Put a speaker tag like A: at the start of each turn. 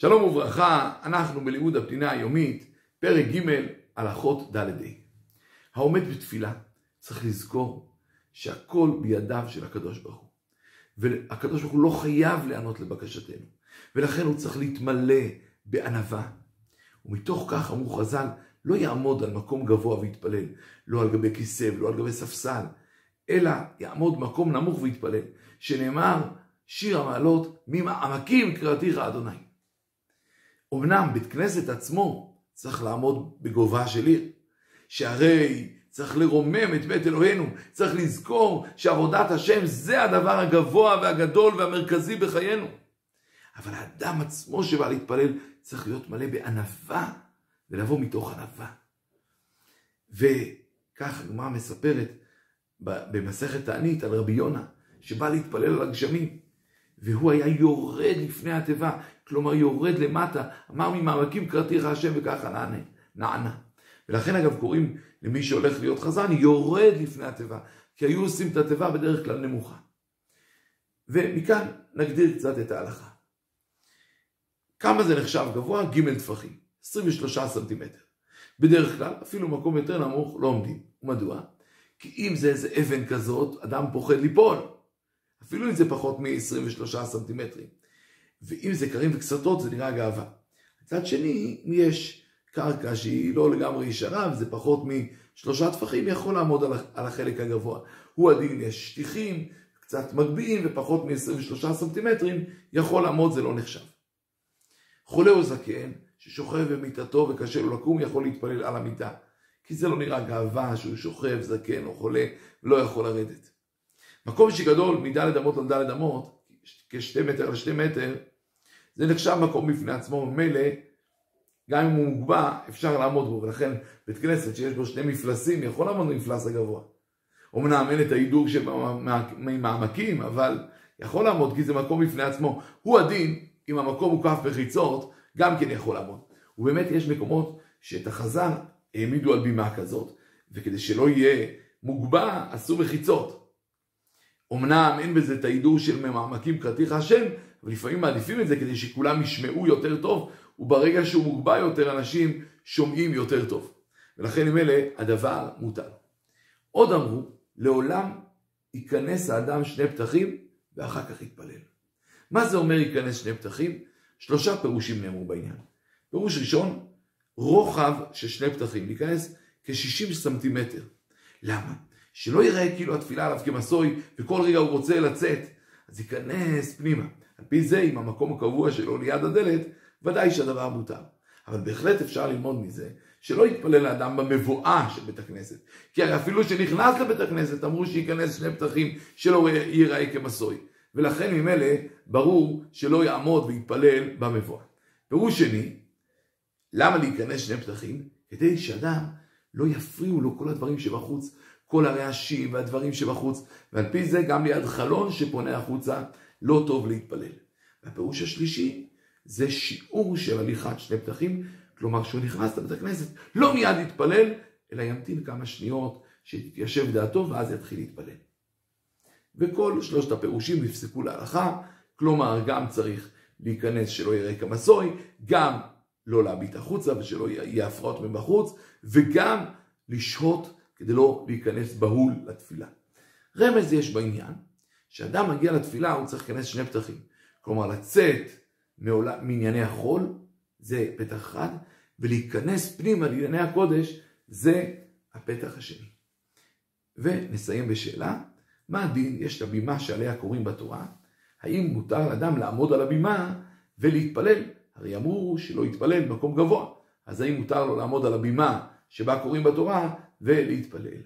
A: שלום וברכה, אנחנו בלימוד הפנינה היומית, פרק ג' הלכות ד' העומד בתפילה צריך לזכור שהכל בידיו של הקדוש ברוך הוא. והקדוש ברוך הוא לא חייב לענות לבקשתנו, ולכן הוא צריך להתמלא בענווה. ומתוך כך אמרו חז"ל, לא יעמוד על מקום גבוה ויתפלל, לא על גבי כיסא ולא על גבי ספסל, אלא יעמוד מקום נמוך ויתפלל, שנאמר שיר המעלות, ממעמקים קראתיך אדוני. אמנם בית כנסת עצמו צריך לעמוד בגובה של עיר, שהרי צריך לרומם את בית אלוהינו, צריך לזכור שעבודת השם זה הדבר הגבוה והגדול והמרכזי בחיינו. אבל האדם עצמו שבא להתפלל צריך להיות מלא בענווה ולבוא מתוך ענווה. וכך הגמרא מספרת במסכת תענית על רבי יונה, שבא להתפלל על הגשמים, והוא היה יורד לפני התיבה, כלומר יורד למטה, אמר ממעמקים קראתיך השם וככה נענה, נענה. ולכן אגב קוראים למי שהולך להיות חזן, יורד לפני התיבה, כי היו עושים את התיבה בדרך כלל נמוכה. ומכאן נגדיר קצת את ההלכה. כמה זה נחשב גבוה? ג' טפחים, 23 סנטימטר. בדרך כלל, אפילו מקום יותר נמוך, לא עומדים. ומדוע? כי אם זה איזה אבן כזאת, אדם פוחד ליפול. אפילו אם זה פחות מ-23 סנטימטרים. ואם זה קרים וקסתות, זה נראה גאווה. מצד שני, אם יש קרקע שהיא לא לגמרי ישרה, וזה פחות משלושה טפחים, יכול לעמוד על החלק הגבוה. הוא הדין, יש שטיחים, קצת מגביהים, ופחות מ-23 סנטימטרים, יכול לעמוד, זה לא נחשב. חולה או זקן, ששוכב במיטתו וקשה לו לקום, יכול להתפלל על המיטה. כי זה לא נראה גאווה שהוא שוכב, זקן או חולה, ולא יכול לרדת. מקום שגדול מדלת אמות על דלת אמות, כשתי מטר על שתי מטר, זה נחשב מקום בפני עצמו, ממילא, גם אם הוא מוגבע, אפשר לעמוד בו, ולכן בית כנסת שיש בו שני מפלסים, יכול לעמוד במפלס הגבוה. אמנם אין את ההידור של מעמקים, אבל יכול לעמוד כי זה מקום בפני עצמו. הוא הדין, אם המקום מוקף בחיצות, גם כן יכול לעמוד. ובאמת יש מקומות שאת החזן העמידו על בימה כזאת, וכדי שלא יהיה מוגבע, עשו מחיצות. אמנם אין בזה את ההידור של ממעמקים קראתיך השם, אבל לפעמים מעדיפים את זה כדי שכולם ישמעו יותר טוב, וברגע שהוא מוגבע יותר, אנשים שומעים יותר טוב. ולכן עם אלה הדבר מותר. עוד אמרו, לעולם ייכנס האדם שני פתחים ואחר כך יתפלל. מה זה אומר ייכנס שני פתחים? שלושה פירושים נאמרו בעניין. פירוש ראשון, רוחב של שני פתחים, להיכנס כ-60 סנטימטר. למה? שלא ייראה כאילו התפילה עליו כמסוי וכל רגע הוא רוצה לצאת, אז ייכנס פנימה. על פי זה, עם המקום הקבוע שלו ליד הדלת, ודאי שהדבר מותר. אבל בהחלט אפשר ללמוד מזה שלא יתפלל לאדם במבואה של בית הכנסת. כי הרי אפילו שנכנס לבית הכנסת אמרו שייכנס שני פתחים שלא ייראה כמסוי. ולכן ממילא ברור שלא יעמוד ויתפלל במבואה. פירוש שני, למה להיכנס שני פתחים? כדי שאדם לא יפריעו לו כל הדברים שבחוץ, כל הרעשים והדברים שבחוץ, ועל פי זה גם ליד חלון שפונה החוצה לא טוב להתפלל. והפירוש השלישי זה שיעור של הליכת שני פתחים, כלומר שהוא נכנס לבית הכנסת, לא מיד יתפלל, אלא ימתין כמה שניות שתתיישב דעתו ואז יתחיל להתפלל. וכל שלושת הפירושים נפסקו להלכה, כלומר גם צריך להיכנס שלא יראה כמסוי, גם לא להביט החוצה ושלא יהיה הפרעות מבחוץ, וגם לשהות כדי לא להיכנס בהול לתפילה. רמז יש בעניין, שאדם מגיע לתפילה הוא צריך להיכנס שני פתחים. כלומר לצאת מענייני החול, זה פתח אחד, ולהיכנס פנימה לענייני הקודש, זה הפתח השני. ונסיים בשאלה, מה הדין? יש את הבימה שעליה קוראים בתורה, האם מותר לאדם לעמוד על הבימה ולהתפלל? הרי אמרו שלא יתפלל במקום גבוה, אז האם מותר לו לעמוד על הבימה שבה קוראים בתורה ולהתפלל?